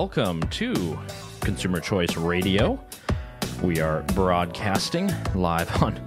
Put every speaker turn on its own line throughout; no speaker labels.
Welcome to Consumer Choice Radio. We are broadcasting live on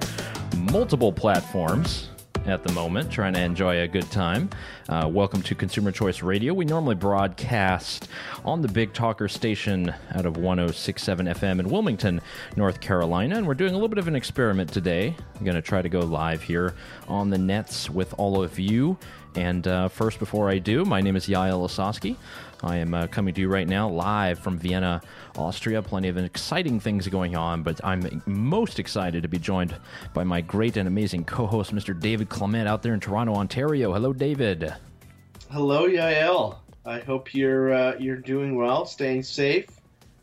multiple platforms at the moment, trying to enjoy a good time. Uh, welcome to Consumer Choice Radio. We normally broadcast on the Big Talker station out of 1067 FM in Wilmington, North Carolina, and we're doing a little bit of an experiment today. I'm going to try to go live here on the nets with all of you. And uh, first, before I do, my name is Yael Ossowski. I am uh, coming to you right now live from Vienna, Austria. Plenty of exciting things going on, but I'm most excited to be joined by my great and amazing co host, Mr. David Clement, out there in Toronto, Ontario. Hello, David.
Hello, Yael. I hope you're uh, you're doing well, staying safe,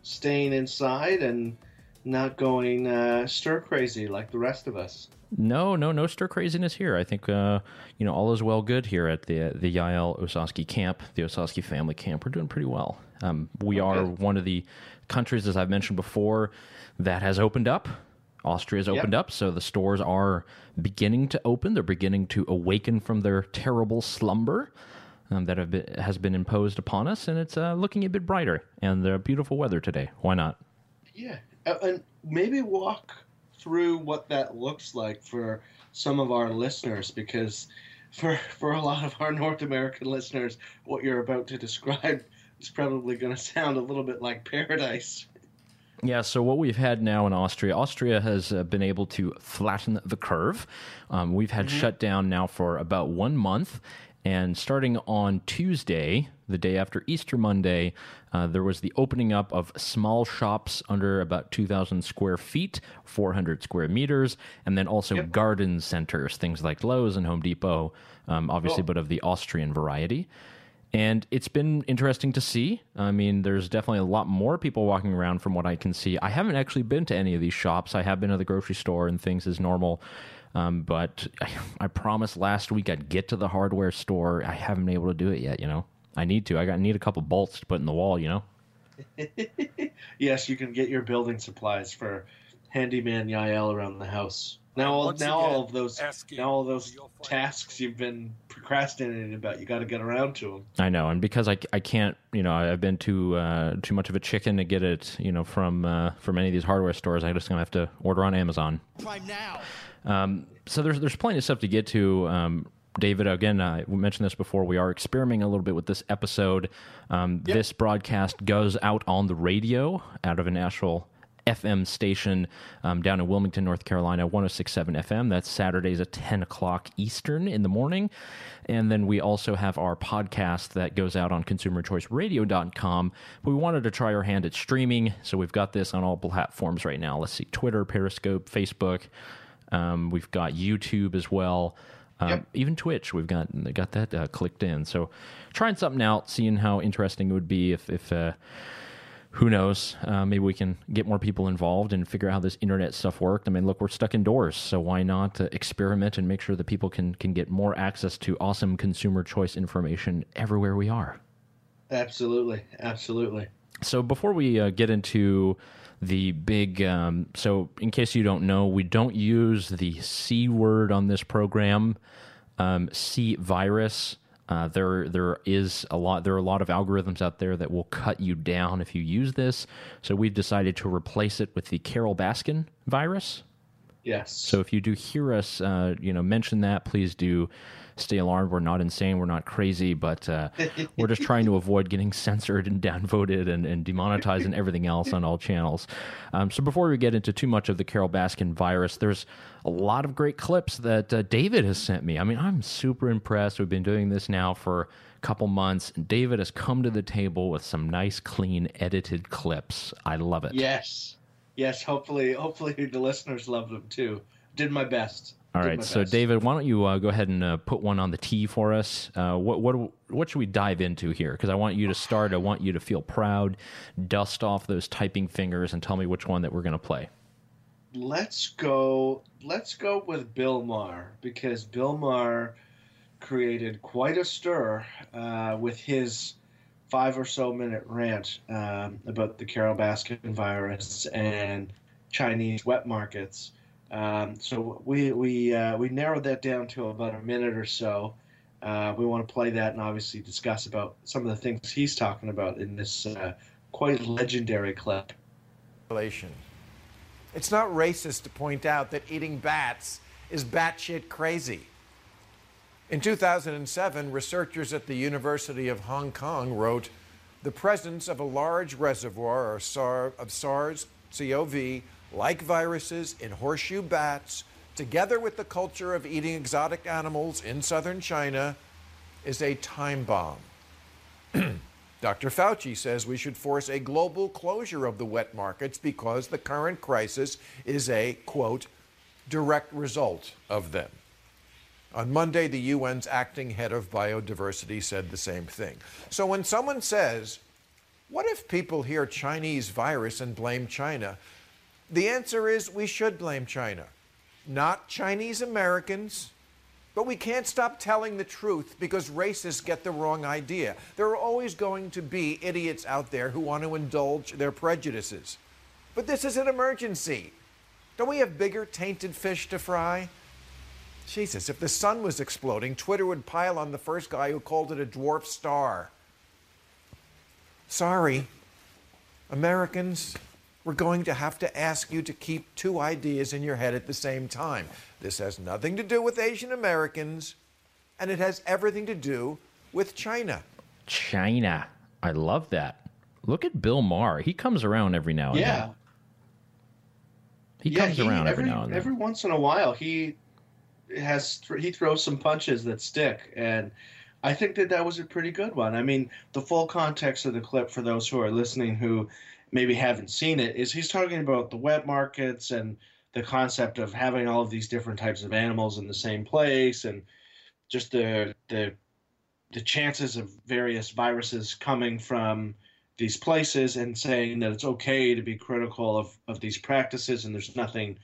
staying inside, and not going uh, stir crazy like the rest of us.
No, no, no stir craziness here. I think uh, you know all is well good here at the the Yael Ossowski camp, the Ossowski family camp. We're doing pretty well. Um, we okay. are one of the countries, as I've mentioned before, that has opened up. Austria's opened yep. up, so the stores are beginning to open. They're beginning to awaken from their terrible slumber um, that have been, has been imposed upon us, and it's uh, looking a bit brighter. And the beautiful weather today. Why not?
Yeah, and maybe walk through what that looks like for some of our listeners because for for a lot of our North American listeners, what you're about to describe is probably going to sound a little bit like paradise.
Yeah, so what we've had now in Austria, Austria has uh, been able to flatten the curve. Um, we've had mm-hmm. shut down now for about one month, and starting on Tuesday, the day after Easter Monday, uh, there was the opening up of small shops under about 2,000 square feet, 400 square meters, and then also yep. garden centers, things like Lowe's and Home Depot, um, obviously, but of the Austrian variety. And it's been interesting to see. I mean, there's definitely a lot more people walking around from what I can see. I haven't actually been to any of these shops. I have been to the grocery store and things as normal. Um, but I, I, promised last week I'd get to the hardware store. I haven't been able to do it yet. You know, I need to. I got need a couple bolts to put in the wall. You know.
yes, you can get your building supplies for handyman Yael around the house. Now, all, now again, all of those now all those tasks you've been procrastinating about, you got to get around to them.
I know, and because I, I can't, you know, I've been too uh, too much of a chicken to get it, you know, from uh, from any of these hardware stores. I just gonna have to order on Amazon. Prime now. Um, so there's there's plenty of stuff to get to. Um, David, again, I mentioned this before. We are experimenting a little bit with this episode. Um, yep. This broadcast goes out on the radio out of a Nashville FM station um, down in Wilmington, North Carolina, 1067 FM. That's Saturdays at 10 o'clock Eastern in the morning. And then we also have our podcast that goes out on consumerchoiceradio.com. But we wanted to try our hand at streaming. So we've got this on all platforms right now. Let's see Twitter, Periscope, Facebook. Um, we've got YouTube as well. Um, yep. Even Twitch, we've got got that uh, clicked in. So, trying something out, seeing how interesting it would be if, if uh, who knows, uh, maybe we can get more people involved and figure out how this internet stuff worked. I mean, look, we're stuck indoors, so why not uh, experiment and make sure that people can can get more access to awesome consumer choice information everywhere we are.
Absolutely, absolutely.
So before we uh, get into the big. Um, so, in case you don't know, we don't use the C word on this program. Um, C virus. Uh, there, there is a lot. There are a lot of algorithms out there that will cut you down if you use this. So we've decided to replace it with the Carole Baskin virus.
Yes.
So if you do hear us, uh, you know, mention that, please do stay alarmed. We're not insane. We're not crazy, but uh, we're just trying to avoid getting censored and downvoted and, and demonetized and everything else on all channels. Um, so before we get into too much of the Carole Baskin virus, there's a lot of great clips that uh, David has sent me. I mean, I'm super impressed. We've been doing this now for a couple months. David has come to the table with some nice, clean, edited clips. I love it.
Yes. Yes, hopefully, hopefully the listeners love them too. Did my best.
All right, so best. David, why don't you uh, go ahead and uh, put one on the tee for us? Uh, what what what should we dive into here? Because I want you to start. I want you to feel proud, dust off those typing fingers, and tell me which one that we're going to play.
Let's go. Let's go with Bill Maher because Bill Maher created quite a stir uh, with his five or so minute rant um, about the Carole Baskin virus and Chinese wet markets. Um, so we we uh, we narrowed that down to about a minute or so. Uh, we want to play that and obviously discuss about some of the things he's talking about in this uh, quite legendary clip.
It's not racist to point out that eating bats is batshit crazy. In 2007, researchers at the University of Hong Kong wrote the presence of a large reservoir of SARS CoV like viruses in horseshoe bats, together with the culture of eating exotic animals in southern China, is a time bomb. Dr. Fauci says we should force a global closure of the wet markets because the current crisis is a, quote, direct result of them. On Monday, the UN's acting head of biodiversity said the same thing. So when someone says, What if people hear Chinese virus and blame China? The answer is we should blame China, not Chinese Americans. But we can't stop telling the truth because racists get the wrong idea. There are always going to be idiots out there who want to indulge their prejudices. But this is an emergency. Don't we have bigger tainted fish to fry? Jesus, if the sun was exploding, Twitter would pile on the first guy who called it a dwarf star. Sorry, Americans, we're going to have to ask you to keep two ideas in your head at the same time. This has nothing to do with Asian Americans, and it has everything to do with China.
China. I love that. Look at Bill Maher. He comes around every now and then.
yeah.
then. He
yeah,
comes
he,
around every,
every
now and then.
Every once in a while, he has he throws some punches that stick, and I think that that was a pretty good one. I mean, the full context of the clip for those who are listening who maybe haven't seen it is he's talking about the wet markets and the concept of having all of these different types of animals in the same place and just the the the chances of various viruses coming from these places and saying that it's okay to be critical of, of these practices and there's nothing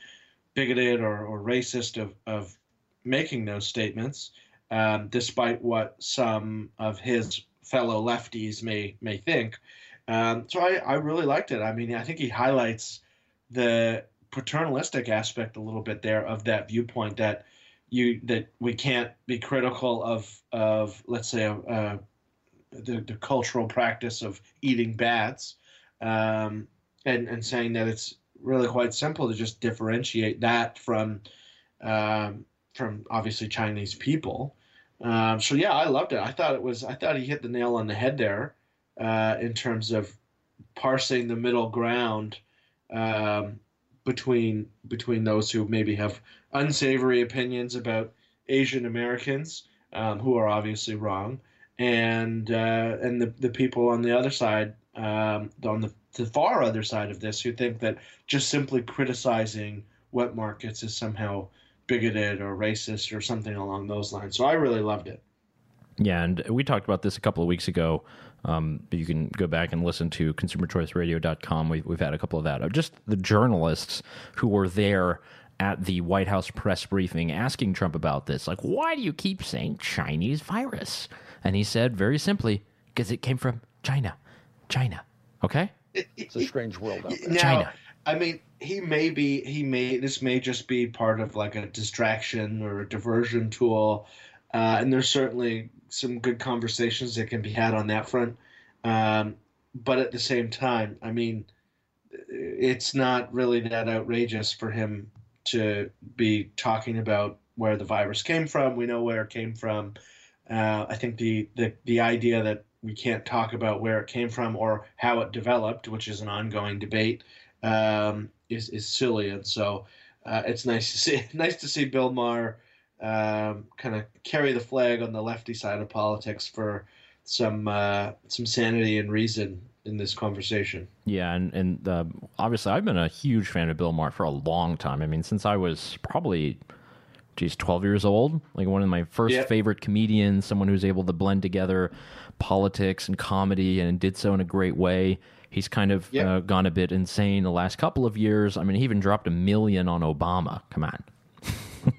bigoted or, or racist of, of making those statements, um, despite what some of his fellow lefties may may think. Um, so I, I really liked it. I mean, I think he highlights the paternalistic aspect a little bit there of that viewpoint that you that we can't be critical of of let's say uh, the the cultural practice of eating bats, um, and and saying that it's really quite simple to just differentiate that from um, from obviously Chinese people. Um, so yeah, I loved it. I thought it was I thought he hit the nail on the head there uh, in terms of parsing the middle ground um, between between those who maybe have unsavory opinions about Asian Americans, um, who are obviously wrong, and uh, and the the people on the other side, um, on the, the far other side of this, who think that just simply criticizing wet markets is somehow bigoted or racist or something along those lines. So I really loved it.
Yeah, and we talked about this a couple of weeks ago. Um, you can go back and listen to consumerchoiceradio.com. We've, we've had a couple of that. Just the journalists who were there at the White House press briefing asking Trump about this. Like, why do you keep saying Chinese virus? And he said very simply, because it came from China. China. Okay?
It's a strange world out there.
Now,
China.
I mean, he may be, he may, this may just be part of like a distraction or a diversion tool. Uh, and there's certainly some good conversations that can be had on that front. Um, but at the same time, I mean, it's not really that outrageous for him to be talking about where the virus came from. We know where it came from. Uh, I think the, the the idea that we can't talk about where it came from or how it developed, which is an ongoing debate, um, is is silly. And so uh, it's nice to see nice to see Bill Maher um, kind of carry the flag on the lefty side of politics for some uh, some sanity and reason in this conversation.
Yeah, and and uh, obviously I've been a huge fan of Bill Maher for a long time. I mean, since I was probably, geez, twelve years old. Like one of my first favorite comedians, someone who's able to blend together politics and comedy, and did so in a great way. He's kind of uh, gone a bit insane the last couple of years. I mean, he even dropped a million on Obama. Come on.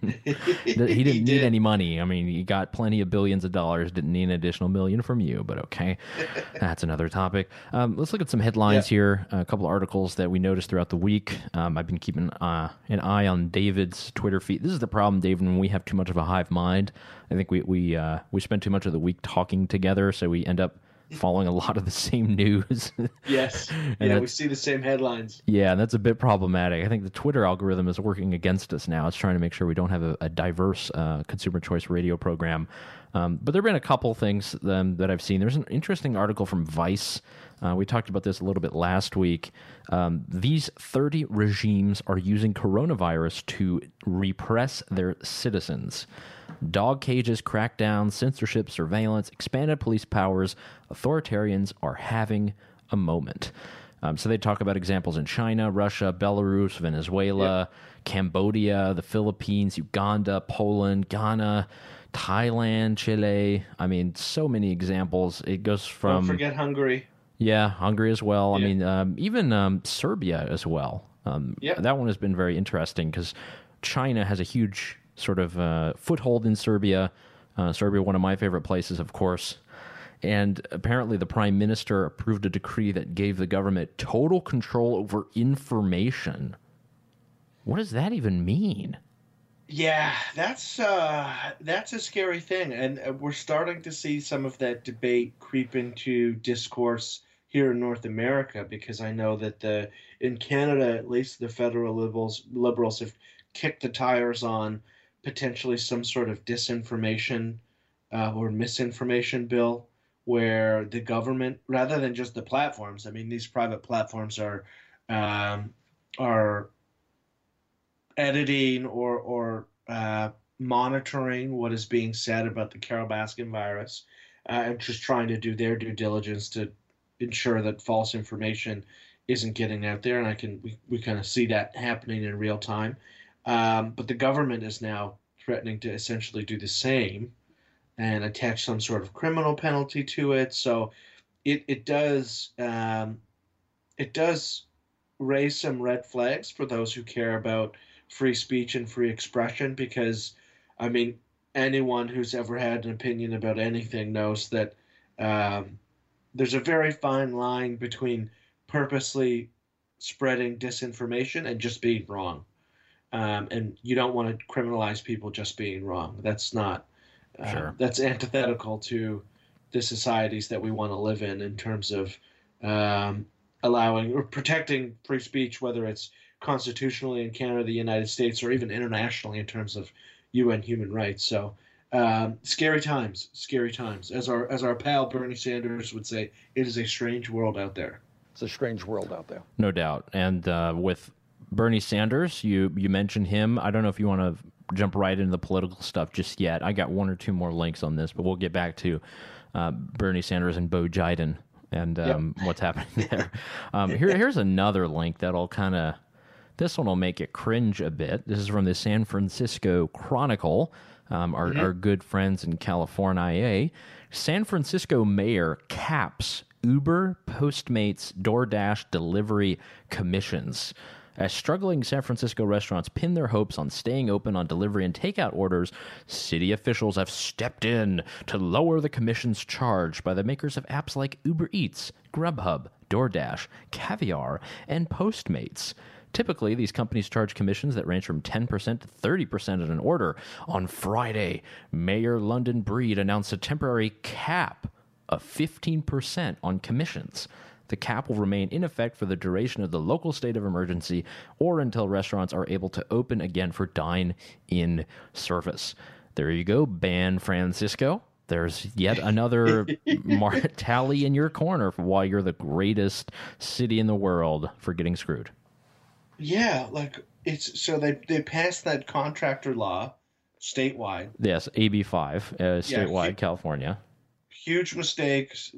He didn't he need did. any money. I mean, he got plenty of billions of dollars. Didn't need an additional million from you, but okay, that's another topic. Um, let's look at some headlines yeah. here. A couple of articles that we noticed throughout the week. Um, I've been keeping uh, an eye on David's Twitter feed. This is the problem, David, when we have too much of a hive mind. I think we we uh, we spend too much of the week talking together, so we end up following a lot of the same news.
yes. yeah, we see the same headlines.
Yeah, and that's a bit problematic. I think the Twitter algorithm is working against us now. It's trying to make sure we don't have a, a diverse uh, consumer choice radio program. Um, but there have been a couple things um, that I've seen. There's an interesting article from Vice. Uh, we talked about this a little bit last week. Um, these 30 regimes are using coronavirus to repress their citizens. Dog cages, crackdown, censorship, surveillance, expanded police powers. Authoritarians are having a moment. Um, so they talk about examples in China, Russia, Belarus, Venezuela, yep. Cambodia, the Philippines, Uganda, Poland, Ghana, Thailand, Chile. I mean, so many examples. It goes from.
Don't forget Hungary.
Yeah, Hungary as well. I mean, um, even um, Serbia as well. Um,
yep.
That one has been very interesting because China has a huge sort of uh, foothold in Serbia. Uh, Serbia, one of my favorite places, of course. And apparently, the prime minister approved a decree that gave the government total control over information. What does that even mean?
Yeah, that's uh, that's a scary thing, and uh, we're starting to see some of that debate creep into discourse here in North America because I know that the in Canada, at least, the federal liberals liberals have kicked the tires on potentially some sort of disinformation uh, or misinformation bill where the government, rather than just the platforms, I mean, these private platforms are um, are editing or or uh, monitoring what is being said about the Carole virus uh, and just trying to do their due diligence to ensure that false information isn't getting out there. And I can we, we kind of see that happening in real time. Um, but the government is now threatening to essentially do the same and attach some sort of criminal penalty to it. So it it does um, it does raise some red flags for those who care about free speech and free expression because I mean anyone who's ever had an opinion about anything knows that um, there's a very fine line between purposely spreading disinformation and just being wrong um, and you don't want to criminalize people just being wrong. That's not. Uh, sure. That's antithetical to the societies that we want to live in in terms of um, allowing or protecting free speech, whether it's constitutionally in Canada, the United States, or even internationally in terms of UN human rights. So. Um, scary times, scary times. As our as our pal Bernie Sanders would say, it is a strange world out there.
It's a strange world out there,
no doubt. And uh, with Bernie Sanders, you you mentioned him. I don't know if you want to jump right into the political stuff just yet. I got one or two more links on this, but we'll get back to uh, Bernie Sanders and Beau Jiden and um, yep. what's happening there. Um, here, here's another link that'll kind of this one will make it cringe a bit. This is from the San Francisco Chronicle. Um, our, mm-hmm. our good friends in California. San Francisco mayor caps Uber, Postmates, DoorDash delivery commissions. As struggling San Francisco restaurants pin their hopes on staying open on delivery and takeout orders, city officials have stepped in to lower the commissions charged by the makers of apps like Uber Eats, Grubhub, DoorDash, Caviar, and Postmates. Typically, these companies charge commissions that range from 10% to 30% on an order. On Friday, Mayor London Breed announced a temporary cap of 15% on commissions. The cap will remain in effect for the duration of the local state of emergency or until restaurants are able to open again for dine in service. There you go, Ban Francisco. There's yet another mar- tally in your corner for why you're the greatest city in the world for getting screwed.
Yeah, like it's so they they passed that contractor law statewide.
Yes, AB five, uh, statewide, yeah, California
huge mistakes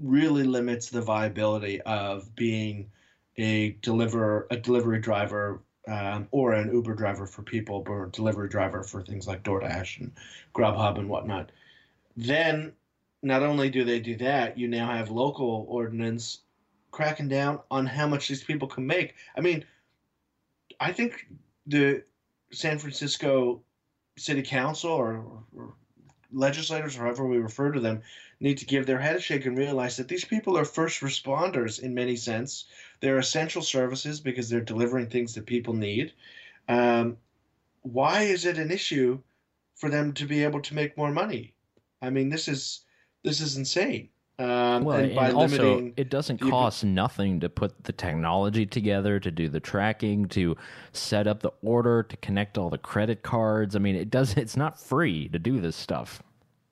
really limits the viability of being a deliver a delivery driver um, or an Uber driver for people, or a delivery driver for things like DoorDash and Grubhub and whatnot. Then, not only do they do that, you now have local ordinance cracking down on how much these people can make. I mean, I think the San Francisco city council or, or legislators, or however we refer to them, need to give their head a shake and realize that these people are first responders in many sense. They're essential services because they're delivering things that people need. Um, why is it an issue for them to be able to make more money? I mean, this is this is insane.
Um, well, and, and also, it doesn't cost nothing to put the technology together, to do the tracking, to set up the order, to connect all the credit cards. I mean, it does. It's not free to do this stuff.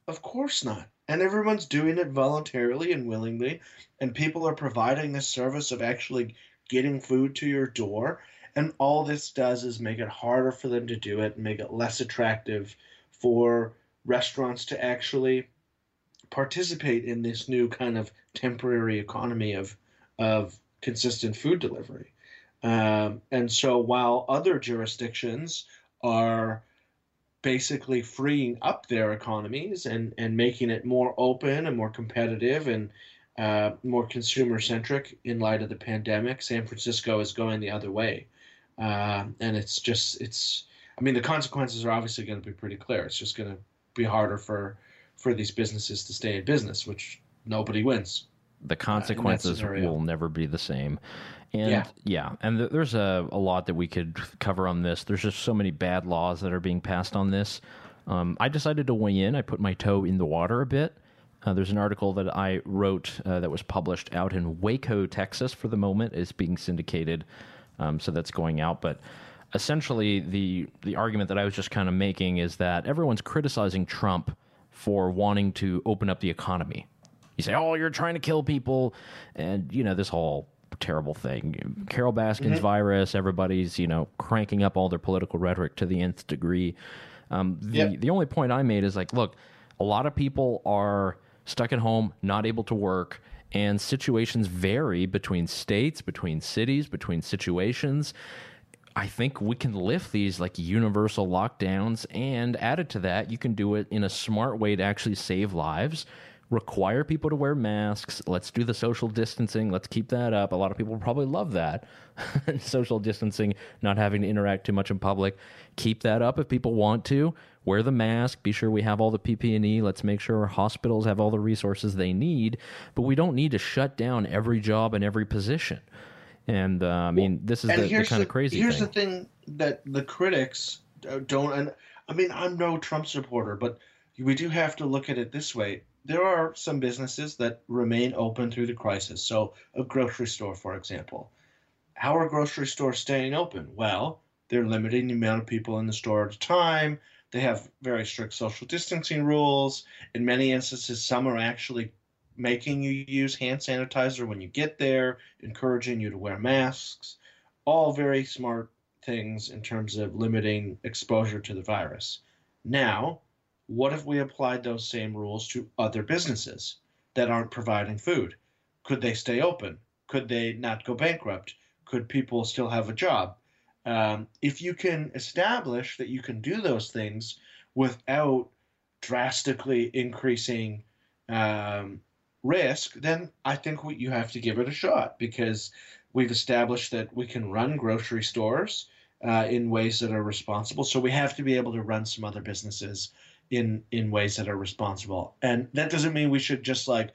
Of course not. And everyone's doing it voluntarily and willingly, and people are providing this service of actually getting food to your door. And all this does is make it harder for them to do it and make it less attractive for restaurants to actually participate in this new kind of temporary economy of of consistent food delivery. Um, and so while other jurisdictions are basically freeing up their economies and, and making it more open and more competitive and uh, more consumer centric in light of the pandemic, San Francisco is going the other way. Uh, and it's just, it's, I mean, the consequences are obviously going to be pretty clear. It's just going to be harder for for these businesses to stay in business, which nobody wins.
The consequences uh, will never be the same. And yeah, yeah and th- there's a, a lot that we could cover on this. There's just so many bad laws that are being passed on this. Um, I decided to weigh in. I put my toe in the water a bit. Uh, there's an article that I wrote uh, that was published out in Waco, Texas. For the moment, is being syndicated, um, so that's going out. But essentially, the the argument that I was just kind of making is that everyone's criticizing Trump for wanting to open up the economy. You say, "Oh, you're trying to kill people," and you know this whole terrible thing. Carole Baskin's mm-hmm. virus. Everybody's you know cranking up all their political rhetoric to the nth degree. Um, the yep. the only point I made is like, look, a lot of people are stuck at home, not able to work, and situations vary between states, between cities, between situations. I think we can lift these like universal lockdowns and added to that, you can do it in a smart way to actually save lives. Require people to wear masks. Let's do the social distancing. Let's keep that up. A lot of people probably love that. social distancing, not having to interact too much in public. Keep that up if people want to. Wear the mask. Be sure we have all the PPE. Let's make sure our hospitals have all the resources they need. But we don't need to shut down every job and every position. And uh, I mean, this is the, the, kind of crazy.
Here's
thing.
the thing that the critics don't. And I mean, I'm no Trump supporter, but we do have to look at it this way. There are some businesses that remain open through the crisis. So, a grocery store, for example. How are grocery stores staying open? Well, they're limiting the amount of people in the store at a time. They have very strict social distancing rules. In many instances, some are actually making you use hand sanitizer when you get there, encouraging you to wear masks. All very smart things in terms of limiting exposure to the virus. Now, what if we applied those same rules to other businesses that aren't providing food? Could they stay open? Could they not go bankrupt? Could people still have a job? Um, if you can establish that you can do those things without drastically increasing um, risk, then I think we, you have to give it a shot because we've established that we can run grocery stores uh, in ways that are responsible. So we have to be able to run some other businesses in in ways that are responsible. And that doesn't mean we should just like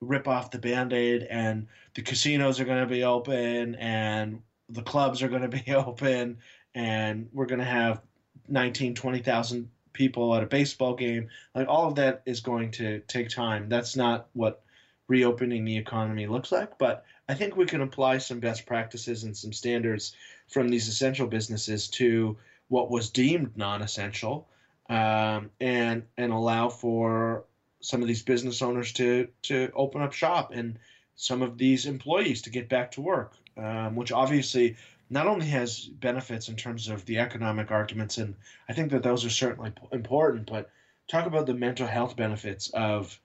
rip off the band-aid and the casinos are going to be open and the clubs are going to be open and we're going to have 19 20,000 people at a baseball game like all of that is going to take time that's not what reopening the economy looks like. But I think we can apply some best practices and some standards from these essential businesses to what was deemed non-essential, um, and and allow for some of these business owners to to open up shop and some of these employees to get back to work, um, which obviously not only has benefits in terms of the economic arguments, and I think that those are certainly important, but talk about the mental health benefits of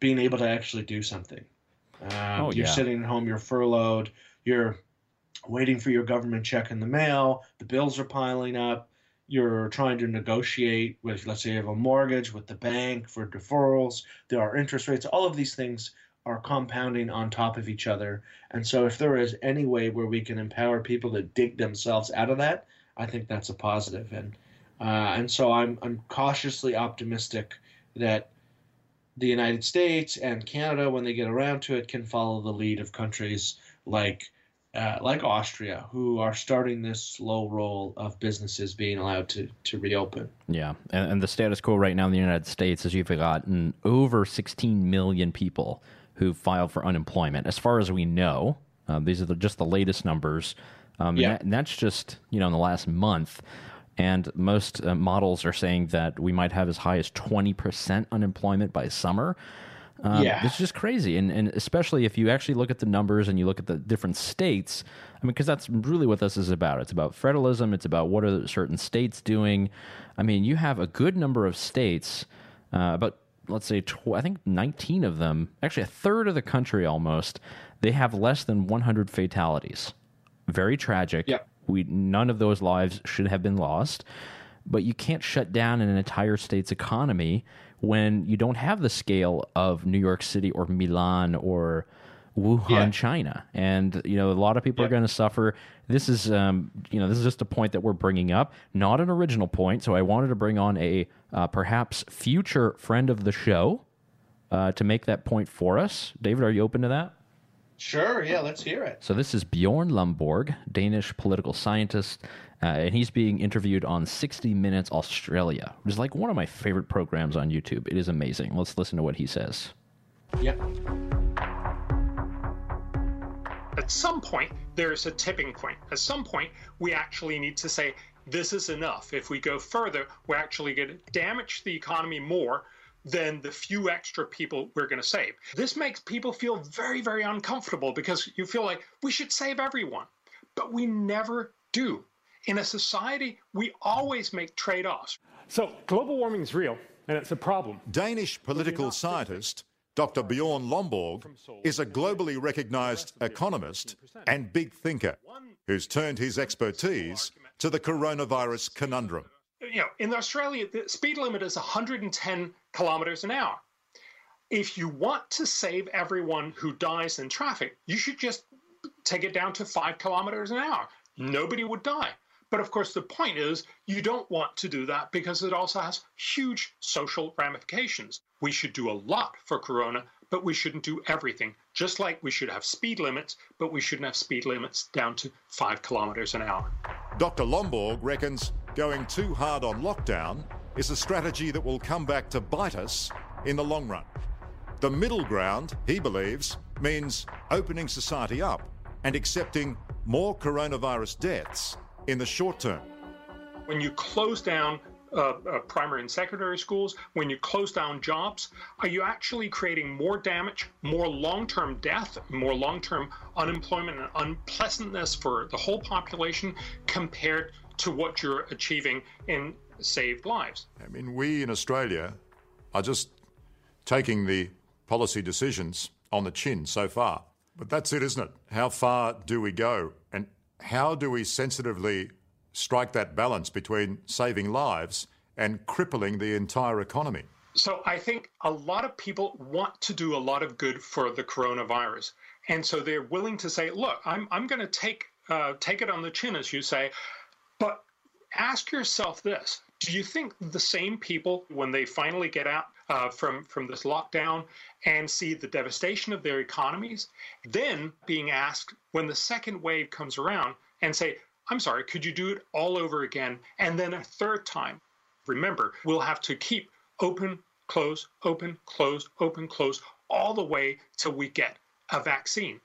being able to actually do something. Um, oh, you're yeah. sitting at home, you're furloughed, you're waiting for your government check in the mail, the bills are piling up, you're trying to negotiate with, let's say, you have a mortgage with the bank for deferrals, there are interest rates, all of these things are compounding on top of each other. And so, if there is any way where we can empower people to dig themselves out of that, I think that's a positive. And Uh, and so I'm I'm cautiously optimistic that the United States and Canada, when they get around to it, can follow the lead of countries like uh, like Austria, who are starting this slow roll of businesses being allowed to, to reopen.
Yeah. And, and the status quo right now in the United States is you've gotten over 16 million people who filed for unemployment. As far as we know, uh, these are the, just the latest numbers. Um, yeah. and, that, and, that's just, you know, in the last month. And most uh, models are saying that we might have as high as 20% unemployment by summer. Um, yeah. It's just crazy. And, and especially if you actually look at the numbers and you look at the different states, I mean, because that's really what this is about. It's about federalism, it's about what are certain states doing. I mean, you have a good number of states, uh, about, let's say, tw- I think 19 of them, actually a third of the country almost, they have less than 100 fatalities. Very tragic.
Yep.
We, none of those lives should have been lost. But you can't shut down an entire state's economy when you don't have the scale of New York City or Milan or Wuhan, yeah. China, and you know a lot of people are going to suffer. This is, um, you know, this is just a point that we're bringing up, not an original point. So I wanted to bring on a uh, perhaps future friend of the show uh, to make that point for us. David, are you open to that?
Sure. Yeah, let's hear it.
So this is Bjorn Lomborg, Danish political scientist, uh, and he's being interviewed on 60 Minutes Australia, which is like one of my favorite programs on YouTube. It is amazing. Let's listen to what he says.
Yep.
At some point, there's a tipping point. At some point, we actually need to say, this is enough. If we go further, we're actually going to damage the economy more than the few extra people we're going to save. This makes people feel very, very uncomfortable because you feel like we should save everyone. But we never do. In a society, we always make trade offs.
So, global warming is real, and it's a problem.
Danish political scientist Dr. Bjorn Lomborg is a globally recognized economist and big thinker who's turned his expertise to the coronavirus conundrum.
You know, in Australia, the speed limit is 110 kilometers an hour. If you want to save everyone who dies in traffic, you should just take it down to five kilometers an hour. Nobody would die. But of course, the point is you don't want to do that because it also has huge social ramifications. We should do a lot for Corona, but we shouldn't do everything. Just like we should have speed limits, but we shouldn't have speed limits down to five kilometers an hour.
Dr. Lomborg reckons going too hard on lockdown is a strategy that will come back to bite us in the long run. The middle ground, he believes, means opening society up and accepting more coronavirus deaths in the short term.
When you close down uh, uh, primary and secondary schools, when you close down jobs, are you actually creating more damage, more long term death, more long term unemployment and unpleasantness for the whole population compared to what you're achieving in saved lives?
I mean, we in Australia are just taking the policy decisions on the chin so far. But that's it, isn't it? How far do we go? And how do we sensitively strike that balance between saving lives and crippling the entire economy?
So I think a lot of people want to do a lot of good for the coronavirus, and so they're willing to say, "Look, I'm I'm going to take uh, take it on the chin," as you say, ask yourself this: Do you think the same people, when they finally get out uh, from from this lockdown and see the devastation of their economies, then being asked when the second wave comes around and say, I'm sorry, could you do it all over again? And then a third time. Remember, we'll have to keep open, close, open, close, open, close, all the way till we get a vaccine.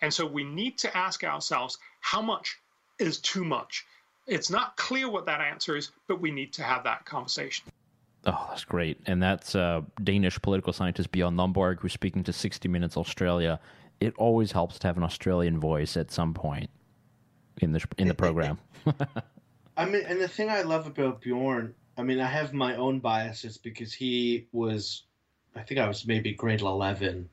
And so we need to ask ourselves how much is too much? It's not clear what that answer is, but we need to have that conversation.
Oh, that's great. And that's uh, Danish political scientist Bjorn Lomborg, who's speaking to 60 Minutes Australia. It always helps to have an Australian voice at some point in the in the program.
I mean, and the thing I love about Bjorn, I mean, I have my own biases because he was, I think I was maybe grade eleven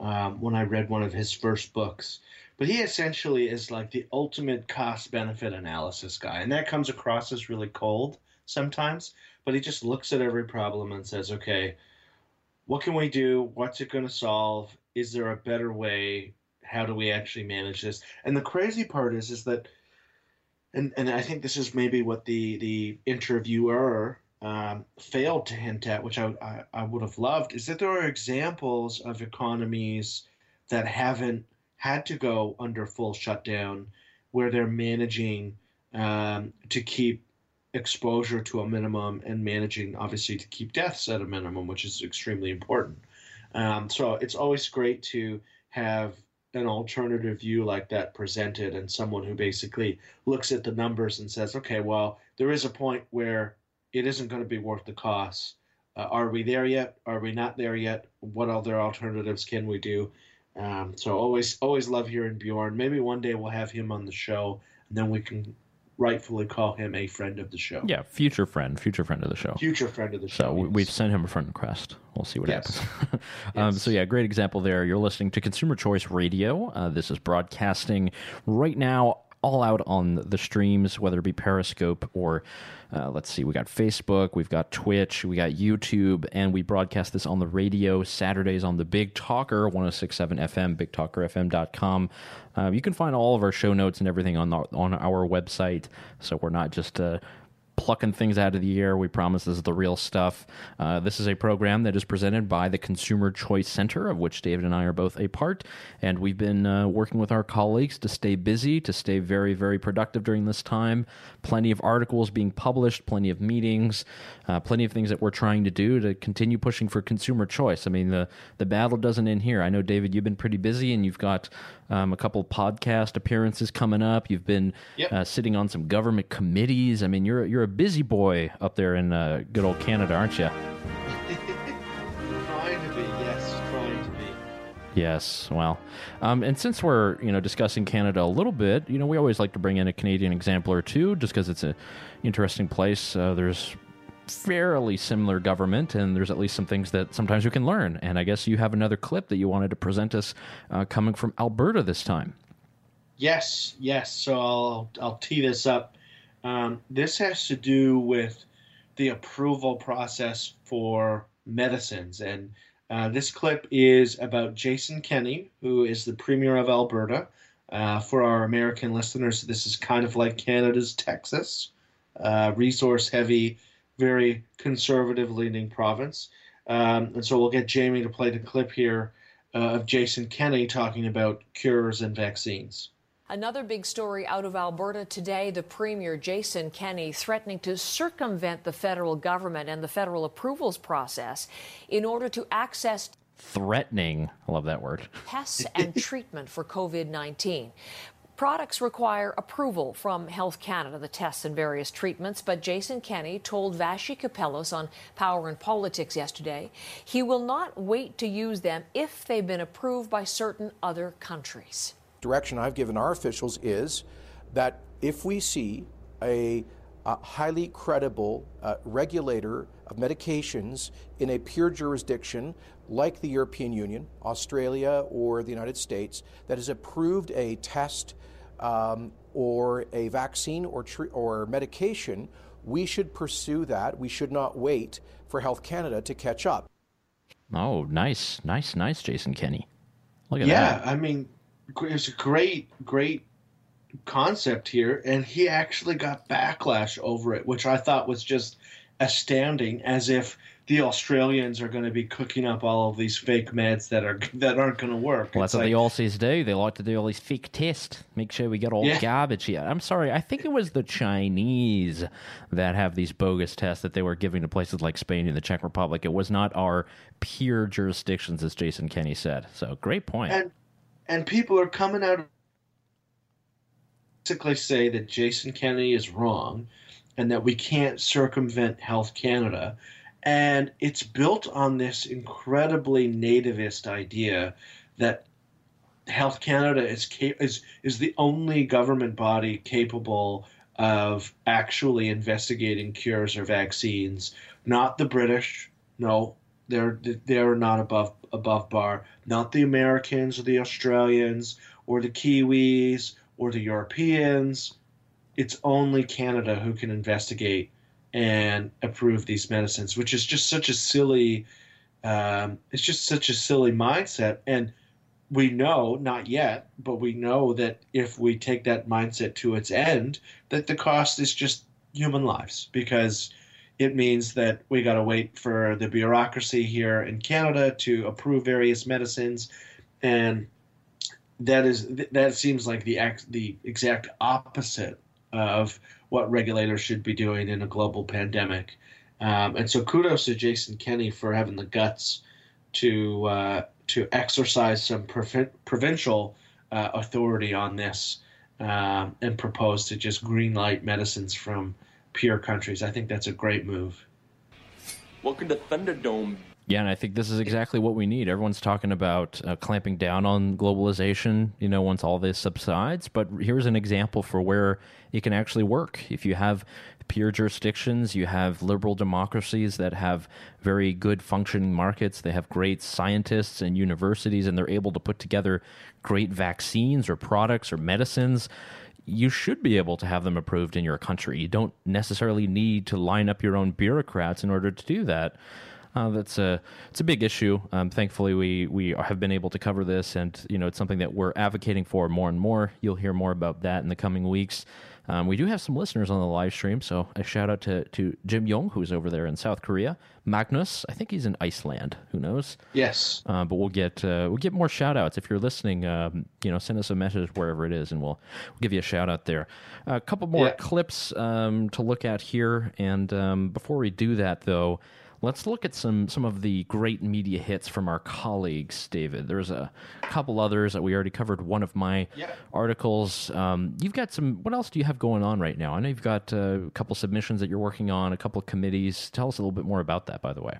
um, when I read one of his first books. But he essentially is like the ultimate cost benefit analysis guy, and that comes across as really cold sometimes. But he just looks at every problem and says, okay, what can we do? What's it going to solve? Is there a better way? how do we actually manage this? And the crazy part is, is that and and I think this is maybe what the the interviewer um, failed to hint at, which I, I, I would have loved, is that there are examples of economies that haven't had to go under full shutdown, where they're managing um, to keep exposure to a minimum and managing obviously to keep deaths at a minimum, which is extremely important. Um, so it's always great to have an alternative view like that presented and someone who basically looks at the numbers and says, okay, well, there is a point where it isn't going to be worth the cost. Uh, are we there yet? Are we not there yet? What other alternatives can we do? Um, so always, always love hearing Bjorn. Maybe one day we'll have him on the show, and then we can rightfully call him a friend of the show.
Yeah, future friend, future friend of the show.
Future friend of the show.
So
yes.
we've sent him a friend request. We'll see what
yes.
happens. um, yes. So yeah, great example there. You're listening to Consumer Choice Radio. Uh, this is broadcasting right now all out on the streams, whether it be Periscope or uh, let's see, we got Facebook, we've got Twitch, we got YouTube, and we broadcast this on the radio Saturdays on the Big Talker 1067 FM, bigtalkerfm.com. Uh, you can find all of our show notes and everything on the, on our website, so we're not just uh, plucking things out of the air. We promise this is the real stuff. Uh, this is a program that is presented by the Consumer Choice Center, of which David and I are both a part. And we've been uh, working with our colleagues to stay busy, to stay very, very productive during this time. Plenty of articles being published, plenty of meetings, uh, plenty of things that we're trying to do to continue pushing for consumer choice. I mean, the, the battle doesn't end here. I know, David, you've been pretty busy and you've got um, a couple podcast appearances coming up. You've been yep. uh, sitting on some government committees. I mean, you're you're a busy boy up there in uh, good old Canada, aren't you?
trying to be, yes, trying to be.
Yes, well, um, and since we're you know discussing Canada a little bit, you know, we always like to bring in a Canadian example or two, just because it's an interesting place. Uh, there's fairly similar government, and there's at least some things that sometimes you can learn. And I guess you have another clip that you wanted to present us uh, coming from Alberta this time.
Yes, yes. So I'll I'll tee this up. Um, this has to do with the approval process for medicines, and uh, this clip is about Jason Kenney, who is the Premier of Alberta. Uh, for our American listeners, this is kind of like Canada's Texas, uh, resource heavy very conservative leaning province. Um, and so we'll get Jamie to play the clip here uh, of Jason Kenney talking about cures and vaccines.
Another big story out of Alberta today the Premier Jason Kenney threatening to circumvent the federal government and the federal approvals process in order to access
threatening. I love that word.
Tests and treatment for COVID 19. Products require approval from Health Canada, the tests and various treatments, but Jason Kenney told Vassy Kapelos on Power and Politics yesterday he will not wait to use them if they've been approved by certain other countries.
Direction I've given our officials is that if we see a, a highly credible uh, regulator of medications in a pure jurisdiction like the European Union, Australia, or the United States that has approved a test um, or a vaccine or, tr- or medication, we should pursue that. We should not wait for Health Canada to catch up.
Oh, nice, nice, nice, Jason Kenney.
Look at yeah, that. Yeah, I mean, it's a great, great concept here, and he actually got backlash over it, which I thought was just astounding, as if the Australians are going to be cooking up all of these fake meds that are that aren't going to work.
Well, that's what the Aussies do. They like to do all these fake tests, make sure we get all yeah. garbage here. I'm sorry, I think it was the Chinese that have these bogus tests that they were giving to places like Spain and the Czech Republic. It was not our pure jurisdictions, as Jason Kenney said. So great point.
And and people are coming out basically say that Jason Kenney is wrong and that we can't circumvent Health Canada and it's built on this incredibly nativist idea that Health Canada is is is the only government body capable of actually investigating cures or vaccines. Not the British, no, they're they're not above above bar. Not the Americans or the Australians or the Kiwis or the Europeans. It's only Canada who can investigate and approve these medicines, which is just such a silly. Um, it's just such a silly mindset, and we know, not yet, but we know that if we take that mindset to its end, that the cost is just human lives because it means that we got to wait for the bureaucracy here in Canada to approve various medicines, and that is that seems like the the exact opposite of what regulators should be doing in a global pandemic. Um, and so, kudos to Jason Kenney for having the guts to uh, to exercise some provincial uh, authority on this um, and propose to just green light medicines from peer countries. I think that's a great move.
Welcome to Thunderdome.
Yeah, and I think this is exactly what we need. Everyone's talking about uh, clamping down on globalization, you know, once all this subsides. But here's an example for where it can actually work. If you have peer jurisdictions. You have liberal democracies that have very good functioning markets. They have great scientists and universities, and they're able to put together great vaccines or products or medicines. You should be able to have them approved in your country. You don't necessarily need to line up your own bureaucrats in order to do that. Uh, that's a it's a big issue. Um, thankfully, we we have been able to cover this, and you know it's something that we're advocating for more and more. You'll hear more about that in the coming weeks. Um, we do have some listeners on the live stream, so a shout out to, to Jim Young, who's over there in South Korea. Magnus, I think he's in Iceland. Who knows?
Yes.
Uh, but we'll get uh, we'll get more shout outs if you're listening. Um, you know, send us a message wherever it is, and we'll, we'll give you a shout out there. A couple more yeah. clips um, to look at here, and um, before we do that, though. Let's look at some some of the great media hits from our colleagues, David. There's a couple others that we already covered. One of my yeah. articles. Um, you've got some. What else do you have going on right now? I know you've got uh, a couple submissions that you're working on, a couple of committees. Tell us a little bit more about that, by the way.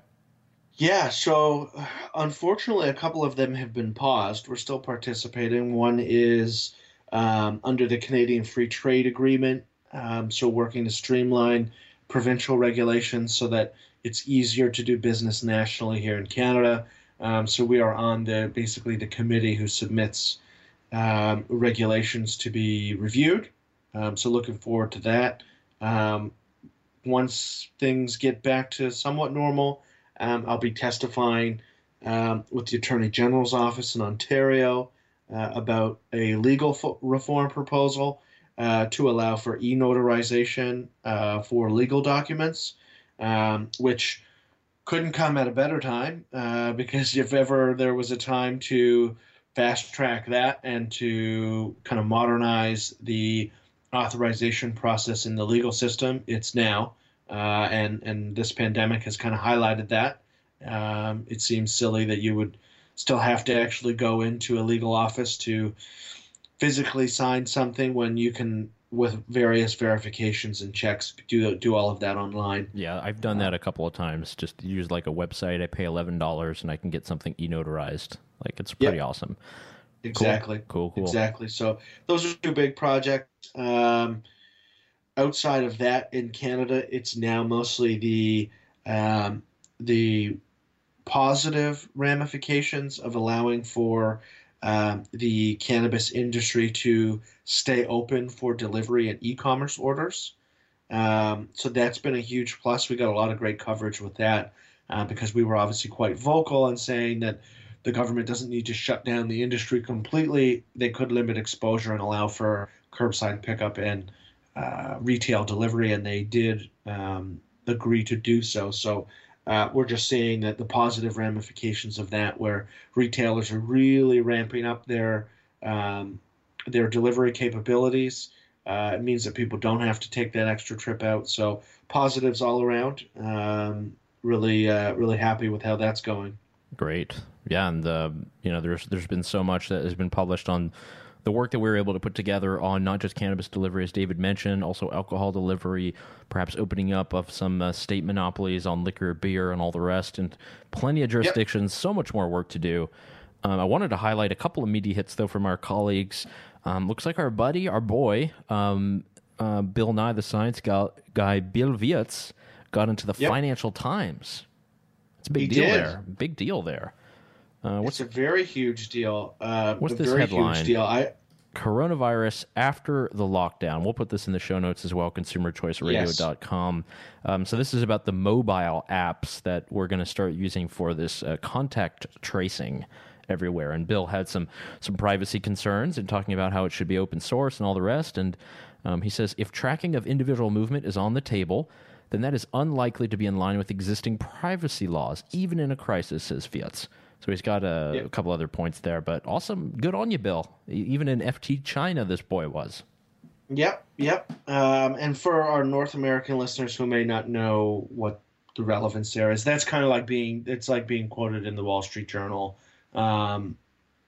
Yeah, so unfortunately, a couple of them have been paused. We're still participating. One is um, under the Canadian Free Trade Agreement, um, so working to streamline provincial regulations so that it's easier to do business nationally here in Canada. Um, so we are on the basically the committee who submits um, regulations to be reviewed. Um, so looking forward to that. Um, once things get back to somewhat normal, um, I'll be testifying um, with the Attorney General's office in Ontario uh, about a legal fo- reform proposal uh, to allow for e-notarization uh, for legal documents um, which couldn't come at a better time uh, because if ever there was a time to fast track that and to kind of modernize the authorization process in the legal system, it's now. Uh, and and this pandemic has kind of highlighted that. Um, it seems silly that you would still have to actually go into a legal office to physically sign something when you can with various verifications and checks do do all of that online.
Yeah i've done that a couple of times. Just use like a website. I pay $11 and i can get something e-notarized. Like it's pretty yep. awesome
exactly.
Cool. cool cool.
Exactly. So those are two big projects. Um, outside of that in canada it's now mostly the um, the positive ramifications of allowing for um, the cannabis industry to stay open for delivery and e-commerce orders. Um, so that's been a huge plus. We got a lot of great coverage with that uh, because we were obviously quite vocal in saying that the government doesn't need to shut down the industry completely. They could limit exposure and allow for curbside pickup and uh, retail delivery, and they did um, agree to do so. So uh, we're just seeing that the positive ramifications of that, where retailers are really ramping up their um, their delivery capabilities. Uh, it means that people don't have to take that extra trip out. So positives all around. Um, really, uh, really happy with how that's going.
Great, yeah, and uh, you know, there's there's been so much that has been published on the work that we were able to put together on not just cannabis delivery, as David mentioned, also alcohol delivery, perhaps opening up of some uh, state monopolies on liquor, beer, and all the rest, and plenty of jurisdictions. Yep. So much more work to do. Um, I wanted to highlight a couple of media hits, though, from our colleagues. Um, looks like our buddy, our boy, um, uh, Bill Nye, the science guy, guy Bill Wirtz, got into the yep. Financial Times. It's a big he deal did. there. Big deal there.
Uh, what's it's a very huge deal. Uh,
what's this
very
headline?
Huge deal. I
coronavirus after the lockdown. We'll put this in the show notes as well, consumerchoiceradio.com. Yes. Um, so, this is about the mobile apps that we're going to start using for this uh, contact tracing everywhere. And Bill had some some privacy concerns and talking about how it should be open source and all the rest. And um, he says if tracking of individual movement is on the table, then that is unlikely to be in line with existing privacy laws, even in a crisis, says Fiats. So he's got a, yep. a, couple other points there, but awesome. Good on you, Bill. Even in FT China, this boy was.
Yep, yep. Um, and for our North American listeners who may not know what the relevance there is, that's kind of like being it's like being quoted in the Wall Street Journal um,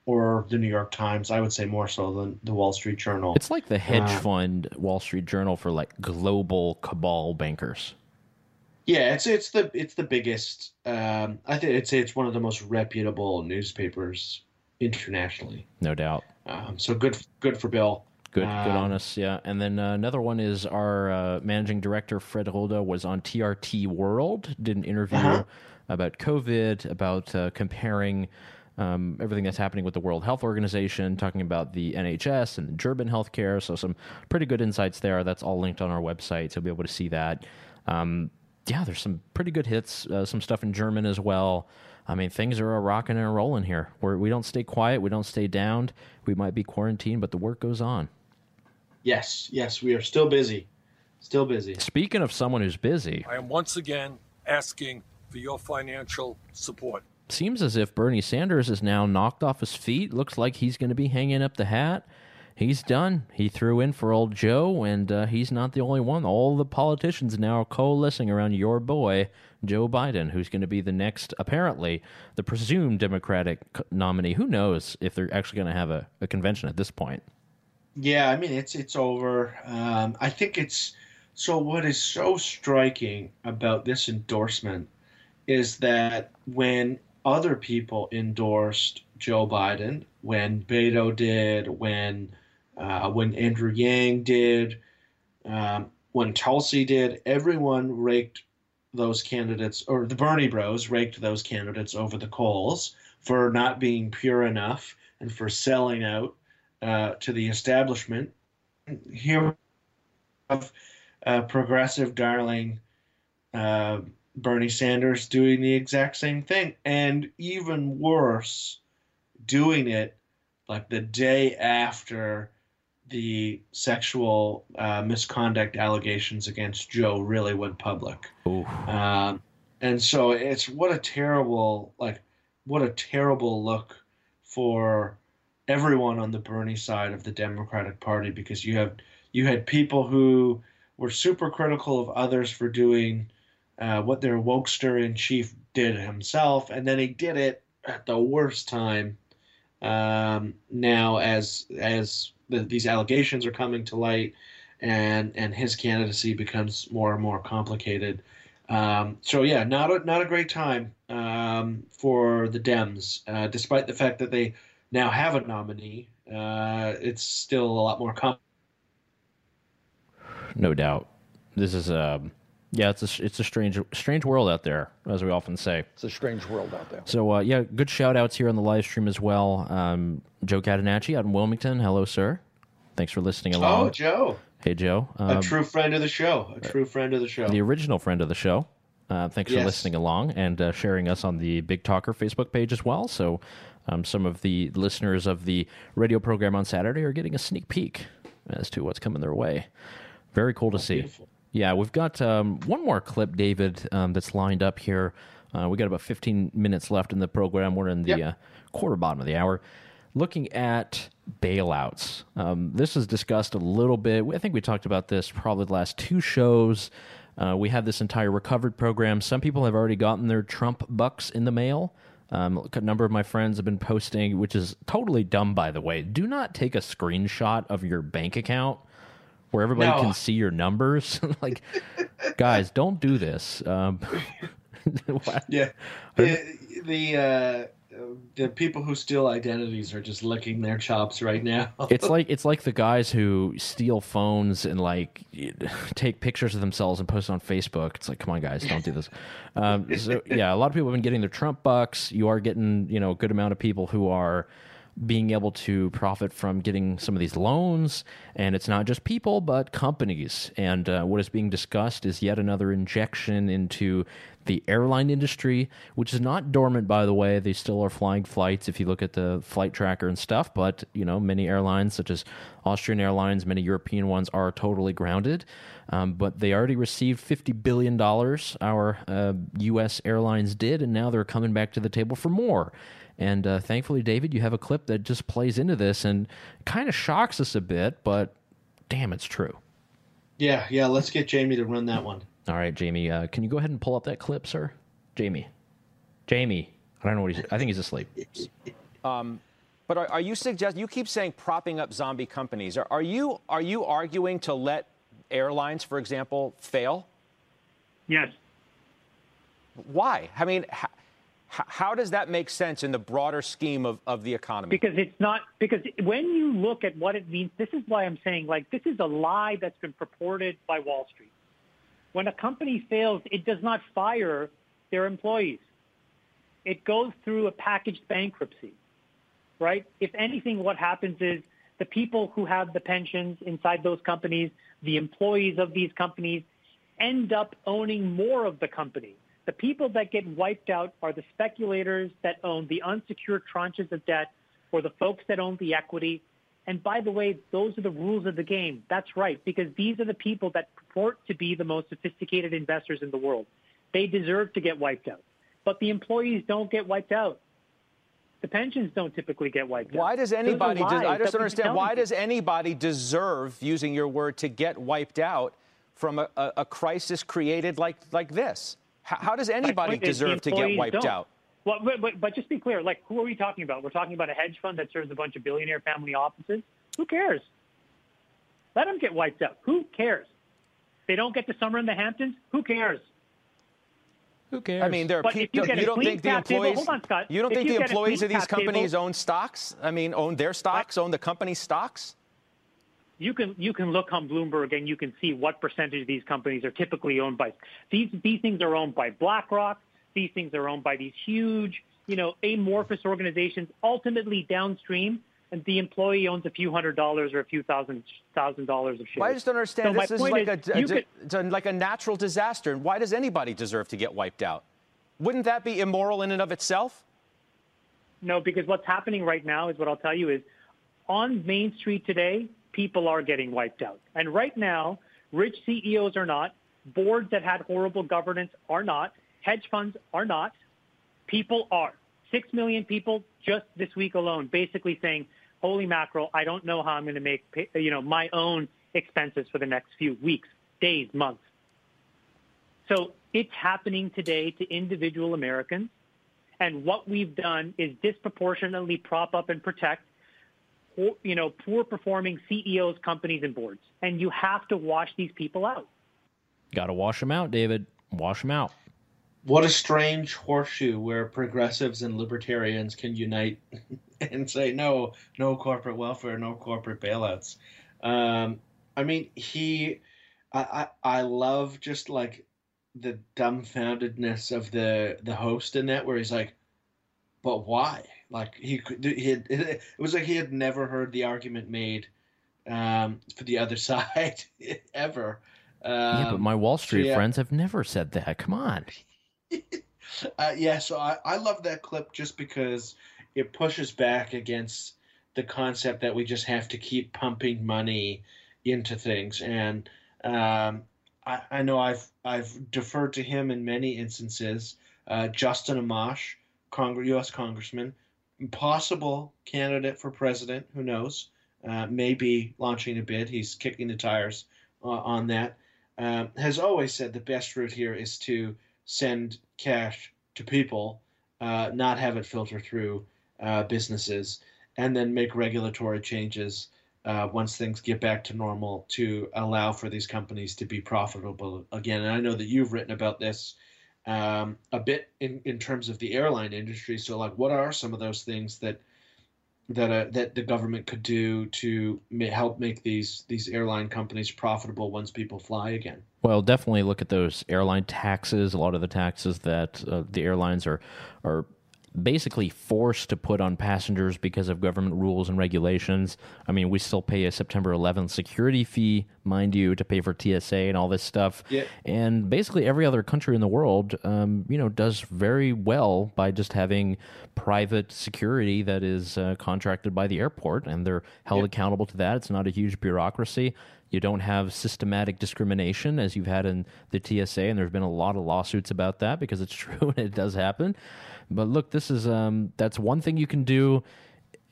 or the New York Times. I would say more so than the Wall Street Journal.
It's like the hedge uh, fund Wall Street Journal for like global cabal bankers.
Yeah, it's it's the it's the biggest. Um, I think it's it's one of the most reputable newspapers internationally.
No doubt.
Um, so good good for Bill.
Good, um, good on us, yeah. And then uh, another one is our uh, managing director Fred Roeder was on TRT World, did an interview uh-huh. about COVID, about uh, comparing um, everything that's happening with the World Health Organization, talking about the NHS and the German healthcare. So some pretty good insights there. That's all linked on our website, so you'll be able to see that. Um, yeah, there's some pretty good hits, uh, some stuff in German as well. I mean, things are a rocking and a rolling here. We're, we don't stay quiet, we don't stay downed. We might be quarantined, but the work goes on.
Yes, yes, we are still busy. Still busy.
Speaking of someone who's busy,
I am once again asking for your financial support.
Seems as if Bernie Sanders is now knocked off his feet. Looks like he's going to be hanging up the hat he's done. He threw in for old Joe, and uh, he's not the only one. All the politicians now are coalescing around your boy, Joe Biden, who's going to be the next, apparently, the presumed Democratic nominee. Who knows if they're actually going to have a, a, convention at this point?
Yeah, I mean, it's it's over. Um, I think it's so. What is so striking about this endorsement is that when other people endorsed Joe Biden, when Beto did, when uh, when Andrew Yang did, um, when Tulsi did, everyone raked those candidates, or the Bernie Bros raked those candidates over the coals for not being pure enough and for selling out uh, to the establishment. Here, of uh, progressive darling uh, Bernie Sanders doing the exact same thing, and even worse, doing it like the day after the sexual uh, misconduct allegations against Joe really went public. Um, and so it's what a terrible, like, what a terrible look for everyone on the Bernie side of the Democratic Party because you have you had people who were super critical of others for doing uh, what their wokester in chief did himself, and then he did it at the worst time. Um, now, as as the, these allegations are coming to light, and and his candidacy becomes more and more complicated. Um, so yeah, not a not a great time um, for the Dems, uh, despite the fact that they now have a nominee. Uh, it's still a lot more complicated.
No doubt, this is a. Yeah, it's a it's a strange strange world out there, as we often say.
It's a strange world out there.
So uh, yeah, good shout outs here on the live stream as well. Um, Joe Catanacci out in Wilmington. Hello, sir. Thanks for listening along.
Oh, Joe.
Hey, Joe.
Um, a true friend of the show. A true friend of the show.
The original friend of the show. Uh, thanks yes. for listening along and uh, sharing us on the Big Talker Facebook page as well. So, um, some of the listeners of the radio program on Saturday are getting a sneak peek as to what's coming their way. Very cool to see. Beautiful. Yeah, we've got um, one more clip, David, um, that's lined up here. Uh, we got about 15 minutes left in the program. We're in the yep. uh, quarter bottom of the hour. Looking at bailouts. Um, this is discussed a little bit. I think we talked about this probably the last two shows. Uh, we have this entire recovered program. Some people have already gotten their Trump bucks in the mail. Um, a number of my friends have been posting, which is totally dumb, by the way. Do not take a screenshot of your bank account where everybody no. can see your numbers. like, guys, don't do this. Um,
yeah, the, the uh, the people who steal identities are just licking their chops right now.
it's like it's like the guys who steal phones and like take pictures of themselves and post on Facebook. It's like, come on, guys, don't do this. Um, so yeah, a lot of people have been getting their Trump bucks. You are getting you know a good amount of people who are being able to profit from getting some of these loans. And it's not just people, but companies. And uh, what is being discussed is yet another injection into the airline industry, which is not dormant, by the way. They still are flying flights if you look at the flight tracker and stuff. But, you know, many airlines, such as Austrian Airlines, many European ones, are totally grounded. Um, but they already received $50 billion, our uh, U.S. airlines did, and now they're coming back to the table for more. And uh, thankfully, David, you have a clip that just plays into this and kind of shocks us a bit, but damn, it's true.
Yeah, yeah. Let's get Jamie to run that one.
All right, Jamie, uh, can you go ahead and pull up that clip, sir? Jamie, Jamie, I don't know what he's. I think he's asleep.
Um, but are, are you suggest you keep saying propping up zombie companies? Are, are you are you arguing to let airlines, for example, fail?
Yes.
Why? I mean, how does that make sense in the broader scheme of, of the economy?
Because it's not, because when you look at what it means, this is why I'm saying, like, this is a lie that's been purported by Wall Street. When a company fails, it does not fire their employees. It goes through a packaged bankruptcy, right? If anything, what happens is the people who have the pensions inside those companies, the employees of these companies, end up owning more of the company. The people that get wiped out are the speculators that own the unsecured tranches of debt or the folks that own the equity. And by the way, those are the rules of the game. That's right, because these are the people that purport to be the most sophisticated investors in the world. They deserve to get wiped out. But the employees don't get wiped out. The pensions don't typically get wiped
why
out.
Does anybody, des- I just understand. Why does anybody deserve, using your word, to get wiped out from a, a, a crisis created like, like this? How, how does anybody deserve to get wiped
don't.
out?
Well, but, but, but just be clear, like, who are we talking about? We're talking about a hedge fund that serves a bunch of billionaire family offices. Who cares? Let them get wiped out. Who cares? They don't get to summer in the Hamptons. Who cares?
Who cares?
I mean, there are
But
people.
you
You don't think the
cap table-
employees?
hold on, Scott.
You don't
If
think
you
the employees of these
cap table-
companies own stocks? I mean, own their stocks, own the company stocks?
You can you can look on Bloomberg and you can see what percentage of these companies are typically owned by these these things are owned by BlackRock. These things are owned by these huge, you know, amorphous organizations. Ultimately, downstream, and the employee owns a few hundred dollars or a few thousand thousand dollars of shares.
Well, I just don't understand.
So
this
my
is like
is,
a, a-
could-
like a natural disaster. And why does anybody deserve to get wiped out? Wouldn't that be immoral in and of itself?
No, because what's happening right now is what I'll tell you is on Main Street today, people are getting wiped out. And right now, rich CEOs are not, boards that had horrible governance are not, hedge funds are not, people are. Six million people just this week alone basically saying, holy mackerel, I don't know how I'm going to make, you know, my own expenses for the next few weeks, days, months. So it's happening today to individual Americans. And what we've done is disproportionately prop up and protect, poor- you know, poor performing CEOs, companies, and boards. And you have to wash these people out.
Got to wash them out, David. Wash them out.
What a strange horseshoe where progressives and libertarians can unite and say no, no corporate welfare, no corporate bailouts. Um, I mean, he, I, I, I love just like the dumbfoundedness of the the host in that, where he's like, but why? Like he could, he had, it was like he had never heard the argument made um, for the other side ever. Um,
yeah, but my Wall
so
Street
yeah.
friends have never said that. Come on.
Uh, yeah, so I, I love that clip just because it pushes back against the concept that we just have to keep pumping money into things. And um, I, I know I've I've deferred to him in many instances. Uh, Justin Amash, Congre- U.S. Congressman, possible candidate for president. Who knows? Uh, maybe launching a bid. He's kicking the tires uh, on that. Um, has always said the best route here is to send cash to people, uh, not have it filter through uh, businesses, and then make regulatory changes uh, once things get back to normal to allow for these companies to be profitable again. And I know that you've written about this um, a bit in, in terms of the airline industry. So, like, what are some of those things that that uh, that the government could do to help make these these airline companies profitable once people fly again?
Well, definitely look at those airline taxes. A lot of the taxes that uh, the airlines are are basically forced to put on passengers because of government rules and regulations. I mean, we still pay a September 11th security fee, mind you, to pay for TSA and all this stuff.
Yeah.
And basically, every other country in the world, um, you know, does very well by just having private security that is uh, contracted by the airport, and they're held accountable to that. It's not a huge bureaucracy. You don't have systematic discrimination as you've had in the TSA, and there's been a lot of lawsuits about that because it's true and it does happen. But look, this is um, that's one thing you can do.